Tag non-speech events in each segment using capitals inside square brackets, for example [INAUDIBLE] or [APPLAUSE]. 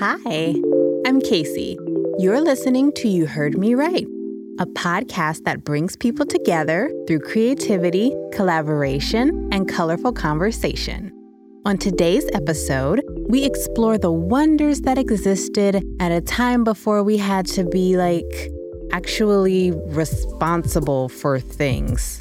Hi, I'm Casey. You're listening to You Heard Me Right, a podcast that brings people together through creativity, collaboration, and colorful conversation. On today's episode, we explore the wonders that existed at a time before we had to be like actually responsible for things.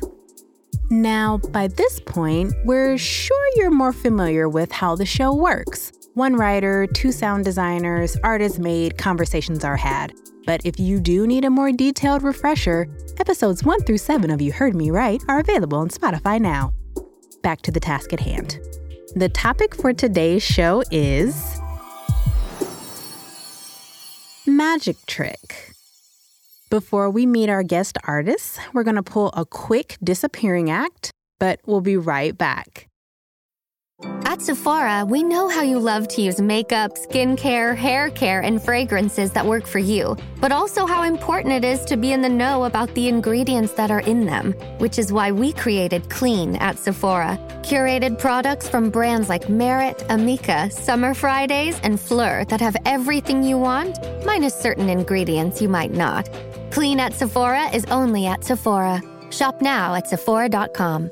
Now, by this point, we're sure you're more familiar with how the show works. One writer, two sound designers, art is made, conversations are had. But if you do need a more detailed refresher, episodes 1 through 7 of You Heard Me Right are available on Spotify now. Back to the task at hand. The topic for today's show is Magic Trick. Before we meet our guest artists, we're going to pull a quick disappearing act, but we'll be right back. At Sephora, we know how you love to use makeup, skincare, hair care, and fragrances that work for you, but also how important it is to be in the know about the ingredients that are in them, which is why we created Clean at Sephora. Curated products from brands like Merit, Amika, Summer Fridays, and Fleur that have everything you want, minus certain ingredients you might not. Clean at Sephora is only at Sephora. Shop now at Sephora.com.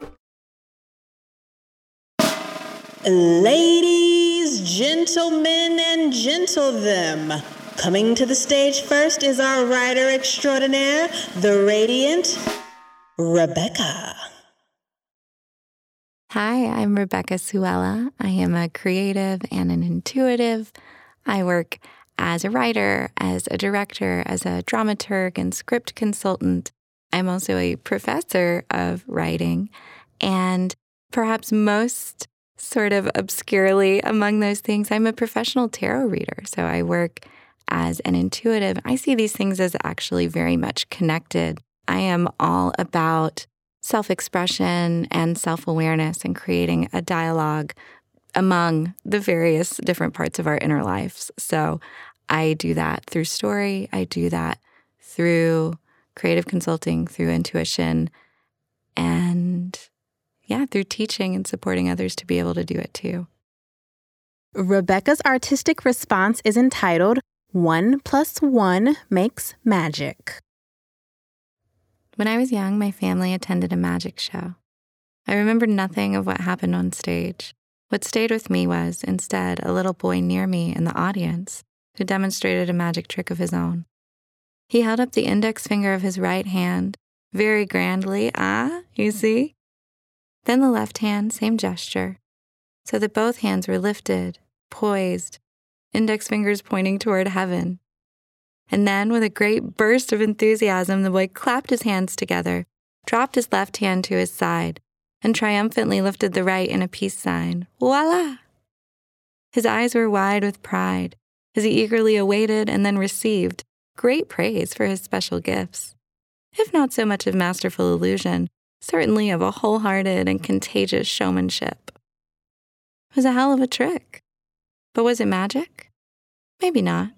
Ladies, gentlemen, and gentle them. Coming to the stage first is our writer extraordinaire, the radiant Rebekah. Hi, I'm Rebekah Suellau. I am a creative and an intuitive. I work as a writer, as a director, as a dramaturg, and script consultant. I'm also a professor of writing. And perhaps most sort of obscurely among those things, I'm a professional tarot reader. So I work as an intuitive. I see these things as actually very much connected. I am all about self expression and self awareness and creating a dialogue among the various different parts of our inner lives. So I do that through story, I do that through creative consulting, through intuition, and yeah, through teaching and supporting others to be able to do it too. Rebekah's artistic response is entitled One Plus One Makes Magic. When I was young, my family attended a magic show. I remember nothing of what happened on stage. What stayed with me was, instead, a little boy near me in the audience who demonstrated a magic trick of his own. He held up the index finger of his right hand, very grandly, ah, you see? Then the left hand, same gesture, so that both hands were lifted, poised, index fingers pointing toward heaven. And then, with a great burst of enthusiasm, the boy clapped his hands together, dropped his left hand to his side, and triumphantly lifted the right in a peace sign. Voila! His eyes were wide with pride as he eagerly awaited and then received great praise for his special gifts, if not so much of masterful illusion, certainly of a wholehearted and contagious showmanship. It was a hell of a trick. But was it magic? Maybe not.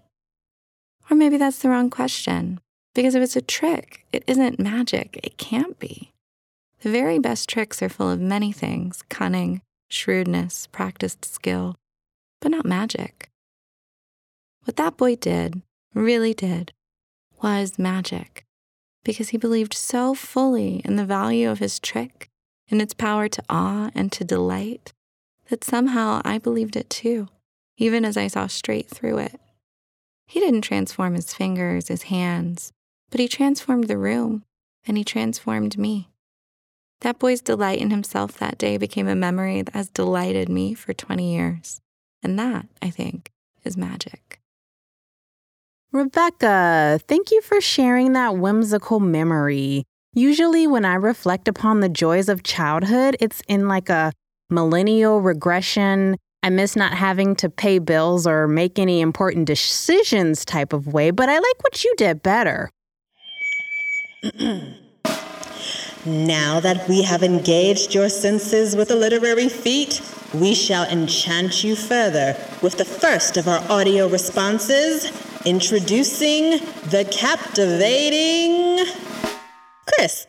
Or maybe that's the wrong question, because if it's a trick, it isn't magic. It can't be. The very best tricks are full of many things cunning, shrewdness, practiced skill, but not magic. What that boy did, really did, was magic because he believed so fully in the value of his trick, in its power to awe and to delight, that somehow I believed it too, even as I saw straight through it. He didn't transform his fingers, his hands, but he transformed the room, and he transformed me. That boy's delight in himself that day became a memory that has delighted me for 20 years. And that, I think, is magic. Rebekah, thank you for sharing that whimsical memory. Usually, when I reflect upon the joys of childhood, it's in like a millennial regression I miss not having to pay bills or make any important decisions type of way, but I like what you did better. [CLEARS THROAT] now that we have engaged your senses with a literary feat, we shall enchant you further with the first of our audio responses, introducing the captivating Chris.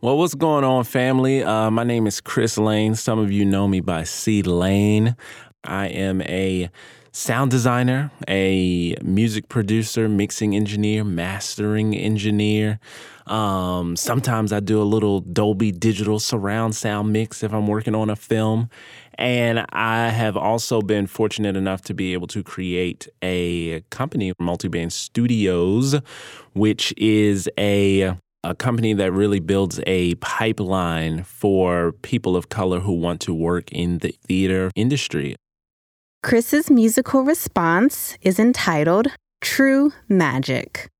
Well, what's going on, family? Uh, my name is Chris Lane. Some of you know me by C Lane. I am a sound designer, a music producer, mixing engineer, mastering engineer. Um, sometimes I do a little Dolby digital surround sound mix if I'm working on a film. And I have also been fortunate enough to be able to create a company, Multiband Studios, which is a a company that really builds a pipeline for people of color who want to work in the theater industry. Chris's musical response is entitled True Magic.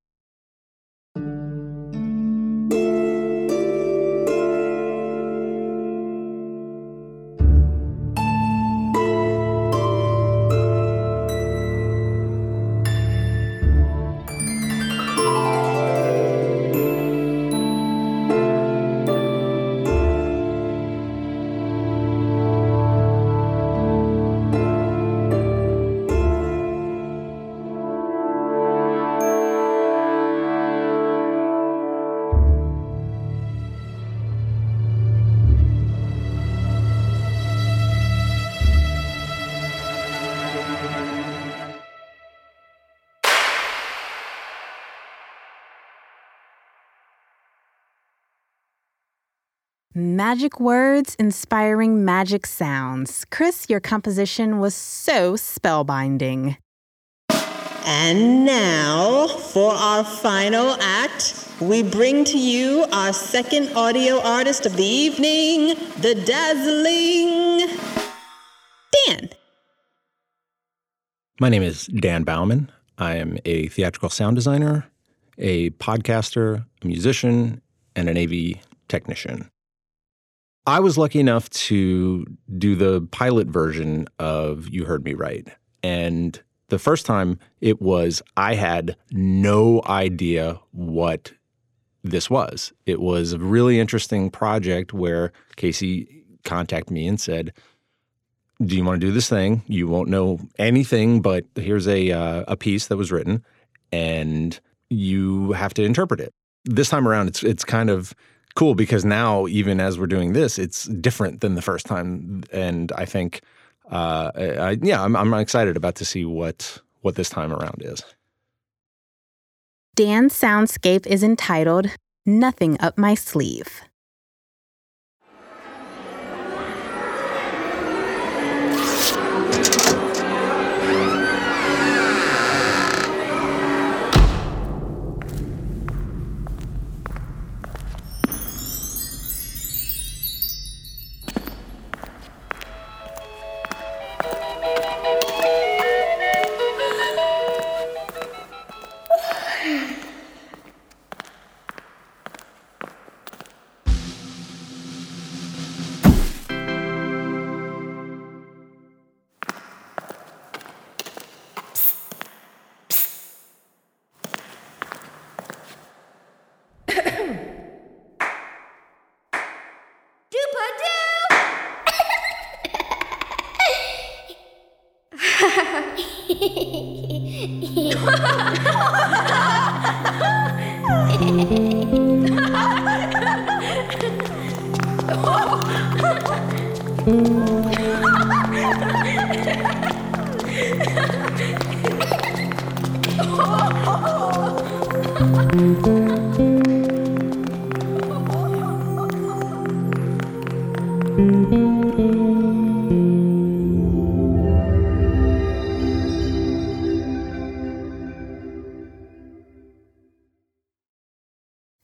Magic words inspiring magic sounds. Chris, your composition was so spellbinding. And now, for our final act, we bring to you our second audio artist of the evening, the dazzling Dan. My name is Dan Bauman. I am a theatrical sound designer, a podcaster, a musician, and an AV technician. I was lucky enough to do the pilot version of You Heard Me Right. And the first time it was, I had no idea what this was. It was a really interesting project where Casey contacted me and said, Do you want to do this thing? You won't know anything, but here's a, uh, a piece that was written, and you have to interpret it. This time around, it's it's kind of cool because now even as we're doing this, it's different than the first time, and I think, uh, I, yeah, I'm, I'm excited about to see what what this time around is. Dan's soundscape is entitled "Nothing Up My Sleeve." Mm-hmm.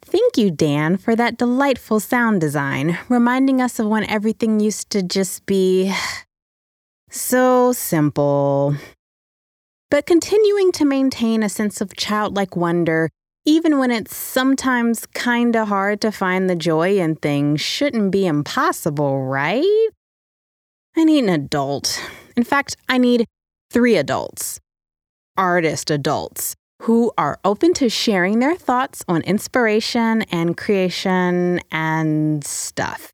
Thank you, Dan, for that delightful sound design, reminding us of when everything used to just be so simple. But continuing to maintain a sense of childlike wonder, even when it's sometimes kinda hard to find the joy in things, shouldn't be impossible, right? I need an adult. In fact, I need three adults. Artist adults who are open to sharing their thoughts on inspiration and creation and stuff.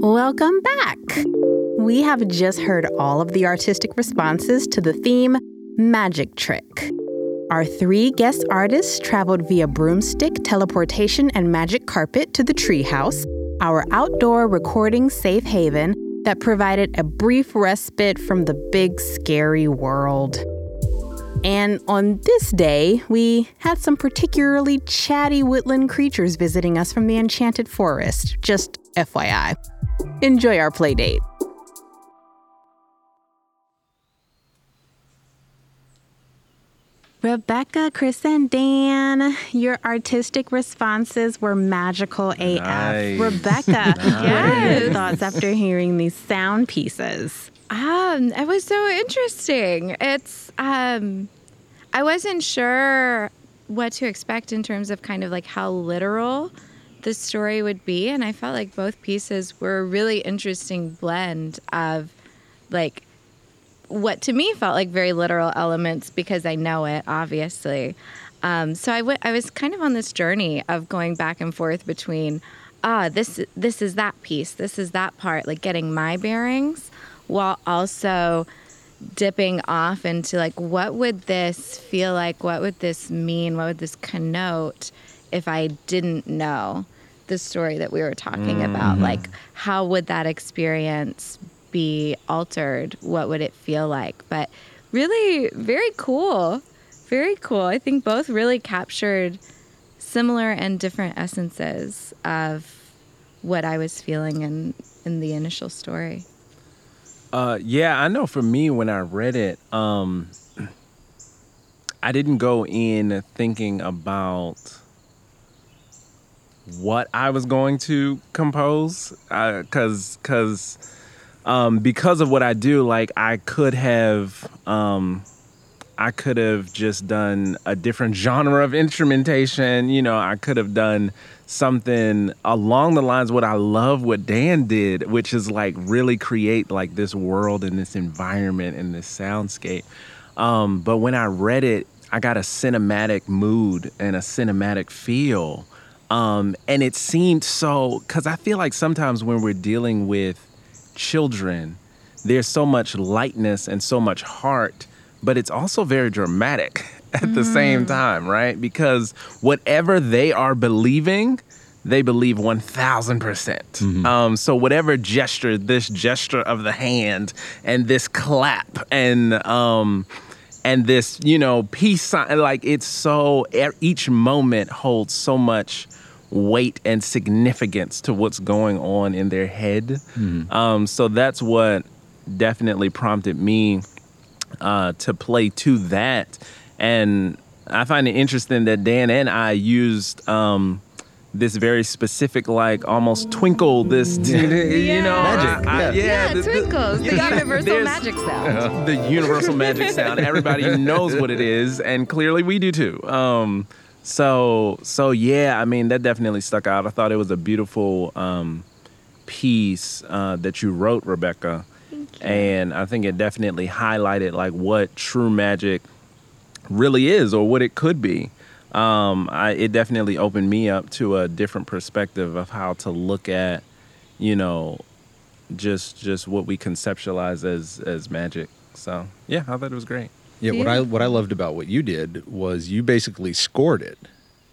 Welcome back. We have just heard all of the artistic responses to the theme Magic Trick. Our three guest artists traveled via broomstick, teleportation, and magic carpet to the treehouse, our outdoor recording safe haven that provided a brief respite from the big, scary world. And on this day, we had some particularly chatty woodland creatures visiting us from the enchanted forest, just FYI. Enjoy our play date. Rebekah, Chris, and Dan, your artistic responses were magical AF. Nice. Rebekah, [LAUGHS] what are your thoughts after hearing these sound pieces? Um, it was so interesting. It's um, I wasn't sure what to expect in terms of kind of like how literal the story would be, and I felt like both pieces were a really interesting blend of like what to me felt like very literal elements because I know it, obviously. Um, so I, w- I was kind of on this journey of going back and forth between, ah, this this is that piece, this is that part, like getting my bearings, while also dipping off into like what would this feel like, what would this mean, what would this connote if I didn't know the story that we were talking about, like how would that experience be altered? What would it feel like? But really, very cool. Very cool. I think both really captured similar and different essences of what I was feeling in, in the initial story. Uh, yeah, I know for me when I read it, um, [CLEARS THROAT] I didn't go in thinking about what I was going to compose, because because um, because of what I do, like I could have um, I could have just done a different genre of instrumentation. You know, I could have done something along the lines what I love what Dan did, which is like really create like this world and this environment and this soundscape. Um, but when I read it, I got a cinematic mood and a cinematic feel. Um, and it seemed so, because I feel like sometimes when we're dealing with children, there's so much lightness and so much heart, but it's also very dramatic [LAUGHS] at the same time, right? Because whatever they are believing, they believe 1000%. percent Um, so, whatever gesture, this gesture of the hand and this clap and, um, and this, you know, peace sign, like it's so, each moment holds so much weight and significance to what's going on in their head. Um, so that's what definitely prompted me uh, to play to that. And I find it interesting that Dan and I used um, this very specific, like almost twinkle, this, [LAUGHS] you know, Magic, I- I- yeah. Yeah, th- th- twinkles, the yeah, [LAUGHS] universal magic sound. [LAUGHS] the universal magic sound. Everybody knows what it is, and clearly we do too. Um, So so yeah, I mean that definitely stuck out. I thought it was a beautiful um, piece uh, that you wrote, Rebekah, and I think it definitely highlighted like what true magic really is or what it could be. Um, I, it definitely opened me up to a different perspective of how to look at, you know, just just what we conceptualize as as magic. So yeah, I thought it was great. Yeah, what I what I loved about what you did was you basically scored it.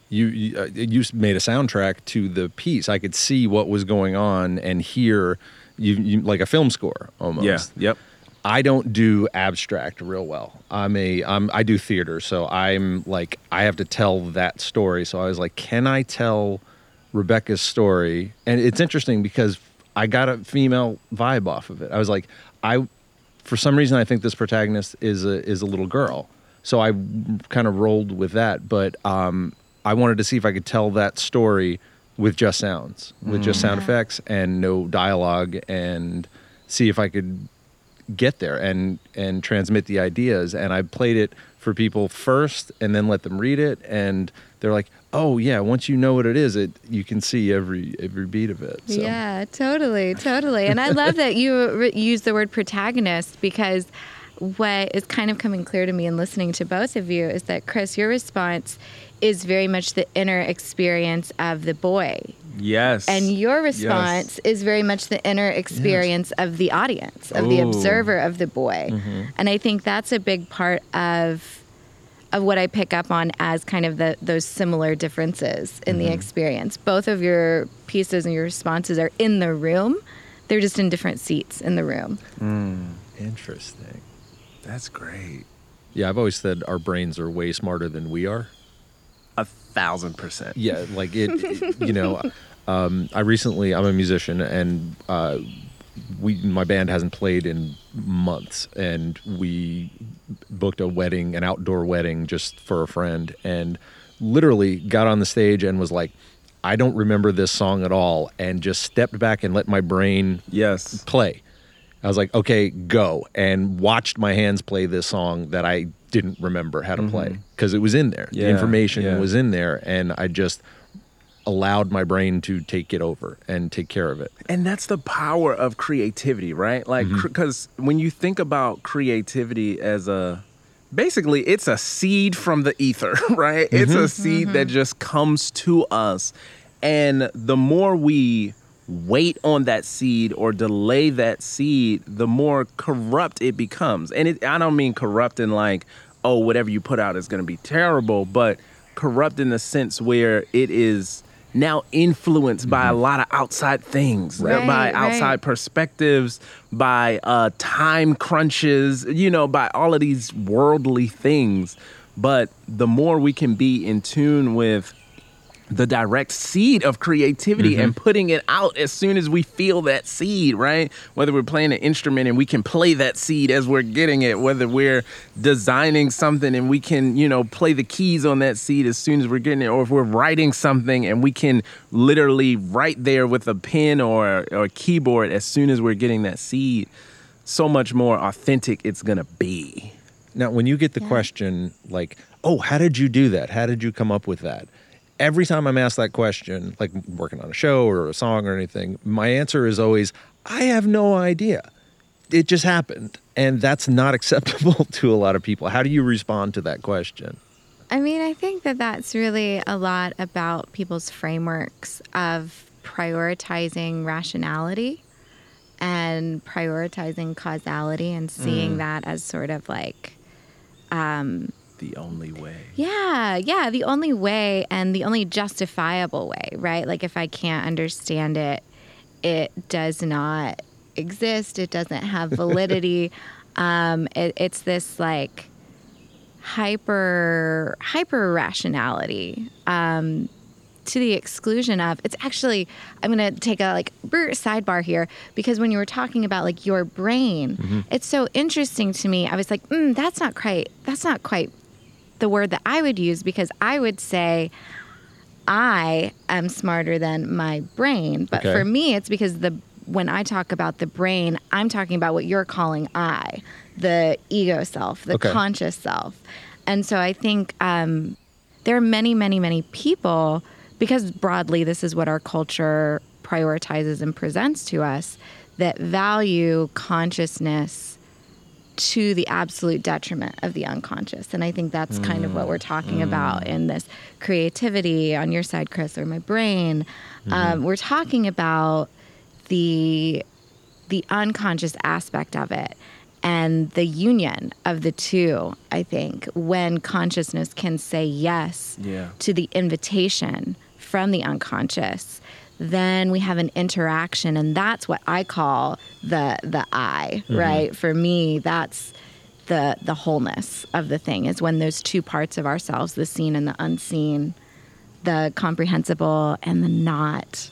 You you, uh, you made a soundtrack to the piece. I could see what was going on and hear you, you like a film score almost. Yeah. Yep. I don't do abstract real well. I'm a I'm I do theater, so I'm like I have to tell that story. So I was like, can I tell Rebekah's story? And it's interesting because I got a female vibe off of it. I was like, I for some reason I think this protagonist is a is a little girl. So I kind of rolled with that, but um, I wanted to see if I could tell that story with just sounds, with just sound effects and no dialogue, and see if I could get there and and transmit the ideas. And i played it for people first and then let them read it and they're like oh yeah once you know what it is it you can see every every beat of it so. Yeah, totally, totally. And I love that you re- use the word protagonist because what is kind of coming clear to me in listening to both of you is that Chris, your response is very much the inner experience of the boy. Yes. And your response is very much the inner experience of the audience, of the observer of the boy. And I think that's a big part of of what I pick up on as kind of the those similar differences in the experience. Both of your pieces and your responses are in the room. They're just in different seats in the room. Mm. interesting That's great. yeah i've always said our brains are way smarter than we are A thousand percent. yeah like it, it- you know um, i recently i'm a musician and uh, we my band hasn't played in months and we booked a wedding an outdoor wedding just for a friend and literally got on the stage and was like i don't remember this song at all and just stepped back and let my brain Yes. play i was like okay go and watched my hands play this song that i didn't remember how to play because it was in there the information yeah. was in there and i just allowed my brain to take it over and take care of it And that's the power of creativity, right? Like, mm-hmm. because when you think about creativity as a basically, it's a seed from the ether, [LAUGHS] right? It's a mm-hmm. seed that mm-hmm. just comes to us. And the more we wait on that seed or delay that seed, the more corrupt it becomes. And it, I don't mean corrupt in like, oh, whatever you put out is going to be terrible, but corrupt in the sense where it is now influenced by a lot of outside things, Right, by right. outside perspectives, by uh, time crunches, you know, by all of these worldly things. But the more we can be in tune with the direct seed of creativity and mm-hmm. putting it out as soon as we feel that seed, right? Whether we're playing an instrument and we can play that seed as we're getting it, whether we're designing something and we can, you know, play the keys on that seed as soon as we're getting it, or if we're writing something and we can literally write there with a pen or or keyboard as soon as we're getting that seed, so much more authentic it's gonna be. Now, when you get the question like, "Oh, how did you do that? How did you come up with that?" Every time I'm asked that question, like working on a show or a song or anything, my answer is always, "I have no idea. It just happened." And that's not [LAUGHS] acceptable to a lot of people. How do you respond to that question? I mean, I think that that's really a lot about people's frameworks of prioritizing rationality and prioritizing causality and seeing mm. that as sort of like, um, The only way. yeah, yeah, the only way and the only justifiable way, right? Like, if I can't understand it, it does not exist, it doesn't have [LAUGHS] validity. um, it, it's this like, hyper hyper rationality um, to the exclusion of it's actually i'm going to take a like sidebar here because when you were talking about like your brain it's so interesting to me i was like mm, that's not quite that's not quite the word that i would use because i would say i am smarter than my brain but Okay. for me it's because the when i talk about the brain i'm talking about what you're calling i the ego self the Okay. conscious self and so i think um, there are many, many, many people, because broadly this is what our culture prioritizes and presents to us, that value consciousness to the absolute detriment of the unconscious. And I think that's kind of what we're mm. talking mm. about in this creativity on your side, Chris, or my brain. Um, mm-hmm. we're talking about the the unconscious aspect of it and the union of the two, I think, when consciousness can say yes Yeah. to the invitation from the unconscious, then we have an interaction and that's what I call the the I, right? For me, that's the the wholeness of the thing is when those two parts of ourselves, the seen and the unseen, the comprehensible and the not.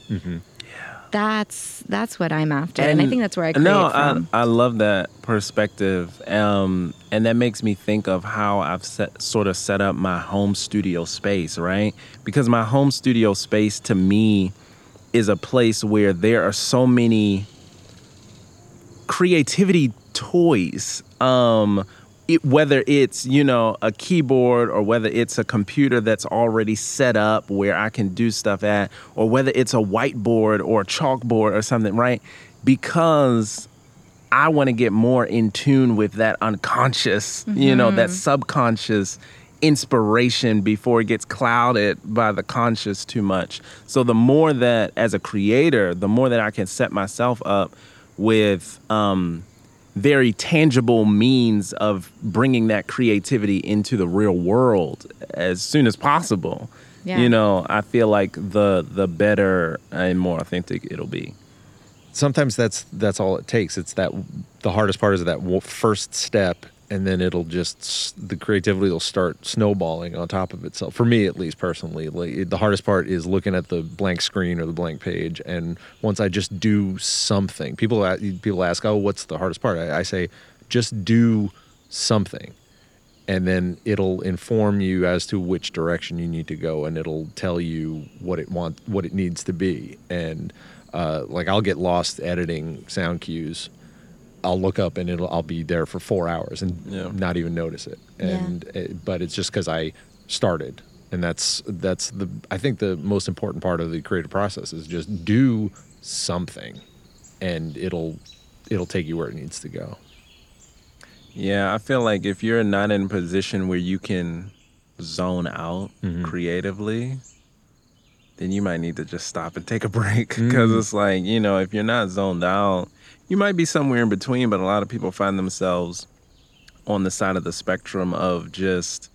That's that's what I'm after, and, I think that's where I create no, from. I, I love that perspective, um, and that makes me think of how I've set, sort of set up my home studio space, right? Because my home studio space to me is a place where there are so many creativity toys. Um, it, whether it's you know a keyboard or whether it's a computer that's already set up where I can do stuff at, or whether it's a whiteboard or a chalkboard or something, right? Because I want to get more in tune with that unconscious, you know, that subconscious inspiration before it gets clouded by the conscious too much. So the more that as a creator, the more that I can set myself up with um, very tangible means of bringing that creativity into the real world as soon as possible. Yeah. You know, I feel like the the better and more authentic it'll be. sometimes that's that's all it takes. It's that the hardest part is that first step, and then it'll just the creativity will start snowballing on top of itself. For me, at least personally, like the hardest part is looking at the blank screen or the blank page, and once I just do something, people people ask, "Oh, what's the hardest part?" I, I say, just do something and then it'll inform you as to which direction you need to go and it'll tell you what it want what it needs to be and uh, like i'll get lost editing sound cues i'll look up and it'll i'll be there for four hours and Yeah. not even notice it and it, but it's just because i started and that's that's the i think the most important part of the creative process is just do something and it'll it'll take you where it needs to go Yeah, I feel like if you're not in a position where you can zone out Mm-hmm. creatively, then you might need to just stop and take a [LAUGHS] break because Mm. it's like, you know, if you're not zoned out, you might be somewhere in between, but a lot of people find themselves on the side of the spectrum of just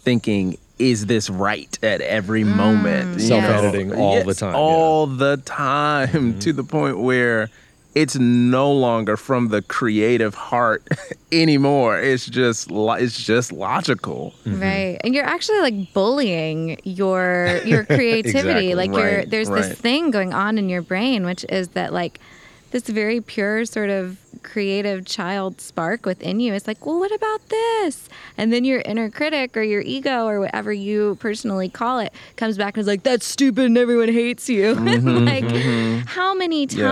thinking, is this right at every moment? Self-editing all the Yes, time, yeah. All the time to the point where it's no longer from the creative heart [LAUGHS] anymore. It's just lo- it's just logical. Mm-hmm. Right. And you're actually like bullying your your [LAUGHS] creativity. Exactly. Like you're Right, there's this thing going on in your brain which is that like this very pure sort of creative child spark within you is like, well, what about this? And then your inner critic or your ego or whatever you personally call it comes back and is like, that's stupid and everyone hates you. [LAUGHS] Mm-hmm, like, mm-hmm. how many Yeah.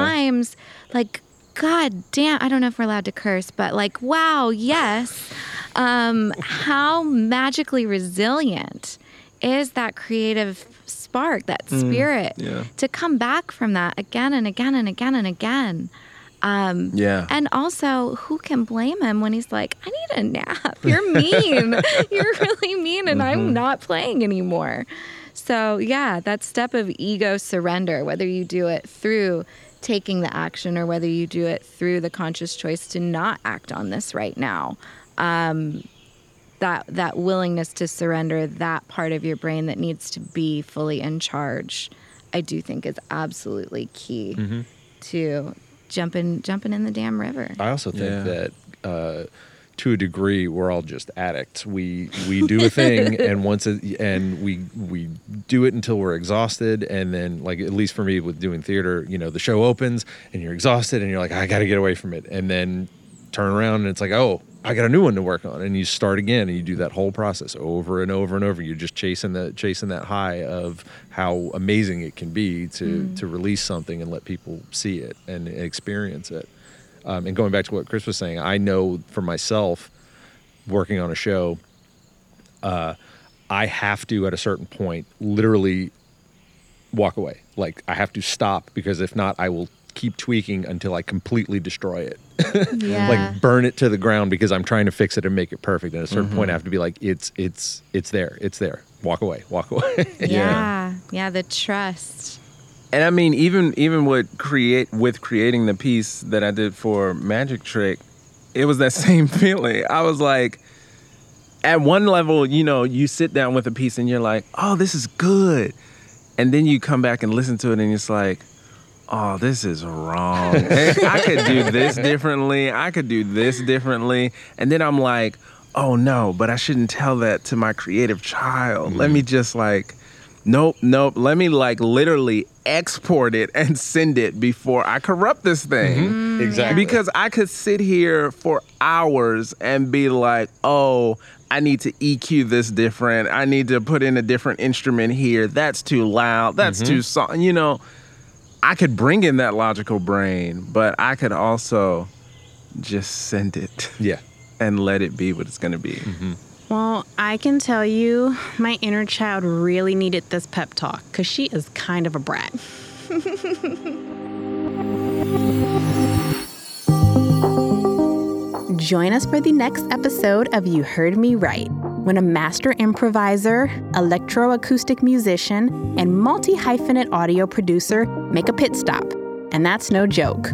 Like, God damn, I don't know if we're allowed to curse, but like, wow, yes. Um, how magically resilient is that creative spark, that spirit, yeah. to come back from that again and again and again and again? Um, Yeah. and also, who can blame him when he's like, I need a nap? [LAUGHS] You're mean. [LAUGHS] You're really mean, and I'm not playing anymore. So, yeah, that step of ego surrender, whether you do it through taking the action or whether you do it through the conscious choice to not act on this right now, um, that, that willingness to surrender that part of your brain that needs to be fully in charge, I do think is absolutely key to jumping jumping in the damn river. I also think Yeah. that uh, to a degree we're all just addicts. We we do a thing [LAUGHS] and once it, and we we do it until we're exhausted and then like at least for me with doing theater, you know, the show opens and you're exhausted and you're like I got to get away from it and then turn around and it's like, "Oh, I got a new one to work on." And you start again and you do that whole process over and over and over. You're just chasing the chasing that high of how amazing it can be to mm. to release something and let people see it and experience it. Um, and going back to what Chris was saying, I know for myself, working on a show, uh, I have to at a certain point literally walk away. Like I have to stop because if not, I will keep tweaking until I completely destroy it. [LAUGHS] Yeah. like burn it to the ground because I'm trying to fix it and make it perfect. And at a certain point, Mhm. I have to be like, it's it's it's there, it's there. Walk away, walk [LAUGHS] away. yeah. Yeah. The trust. And I mean, even even with create with creating the piece that I did for Magic Trick, it was that [LAUGHS] same feeling. I was like, at one level, you know, you sit down with a piece and you're like, oh, this is good, and then you come back and listen to it and it's like, oh, this is wrong. [LAUGHS] I could do this differently. I could do this differently, and then I'm like, oh no, but I shouldn't tell that to my creative child. Let mm-hmm. me just like. Nope, nope. Let me like literally export it and send it before I corrupt this thing. Mm-hmm. Mm, exactly. Because I could sit here for hours and be like, oh, I need to EQ this different. I need to put in a different instrument here. That's too loud. That's Mhm. too soft. You know, I could bring in that logical brain, but I could also just send it. Yeah. And let it be what it's going to be. Mm-hmm. Well, I can tell you, my inner child really needed this pep talk because she is kind of a brat. [LAUGHS] Join us for the next episode of You Heard Me Right, when a master improviser, electroacoustic musician, and multi hyphenate audio producer make a pit stop. And that's no joke.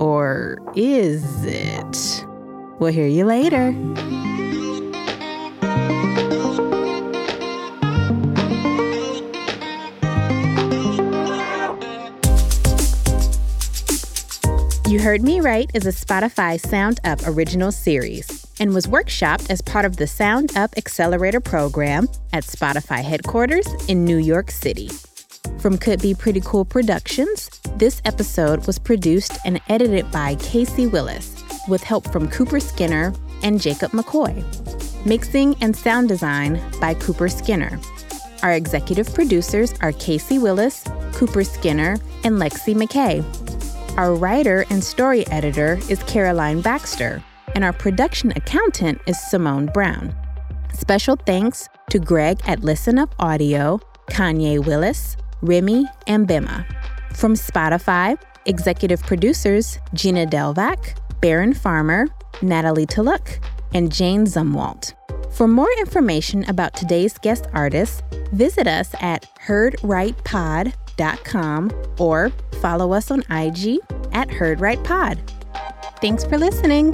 Or is it? We'll hear you later. Heard Me Right is a Spotify Sound Up original series and was workshopped as part of the Sound Up Accelerator program at Spotify headquarters in New York City. From Could Be Pretty Cool Productions, this episode was produced and edited by Casey Willis with help from Cooper Skinner and Jacob McCoy. Mixing and sound design by Cooper Skinner. Our executive producers are Casey Willis, Cooper Skinner, and Lexi McKay. Our writer and story editor is Caroline Baxter, and our production accountant is Simone Brown. Special thanks to Greg at Listen Up Audio, Kanye Willis, Remy, and Bima. From Spotify, executive producers Gina Delvac, Baron Farmer, Natalie Tuluk, and Jane Zumwalt. For more information about today's guest artists, visit us at heardrightpod.com or follow us on IG at heardrightpod. Thanks for listening.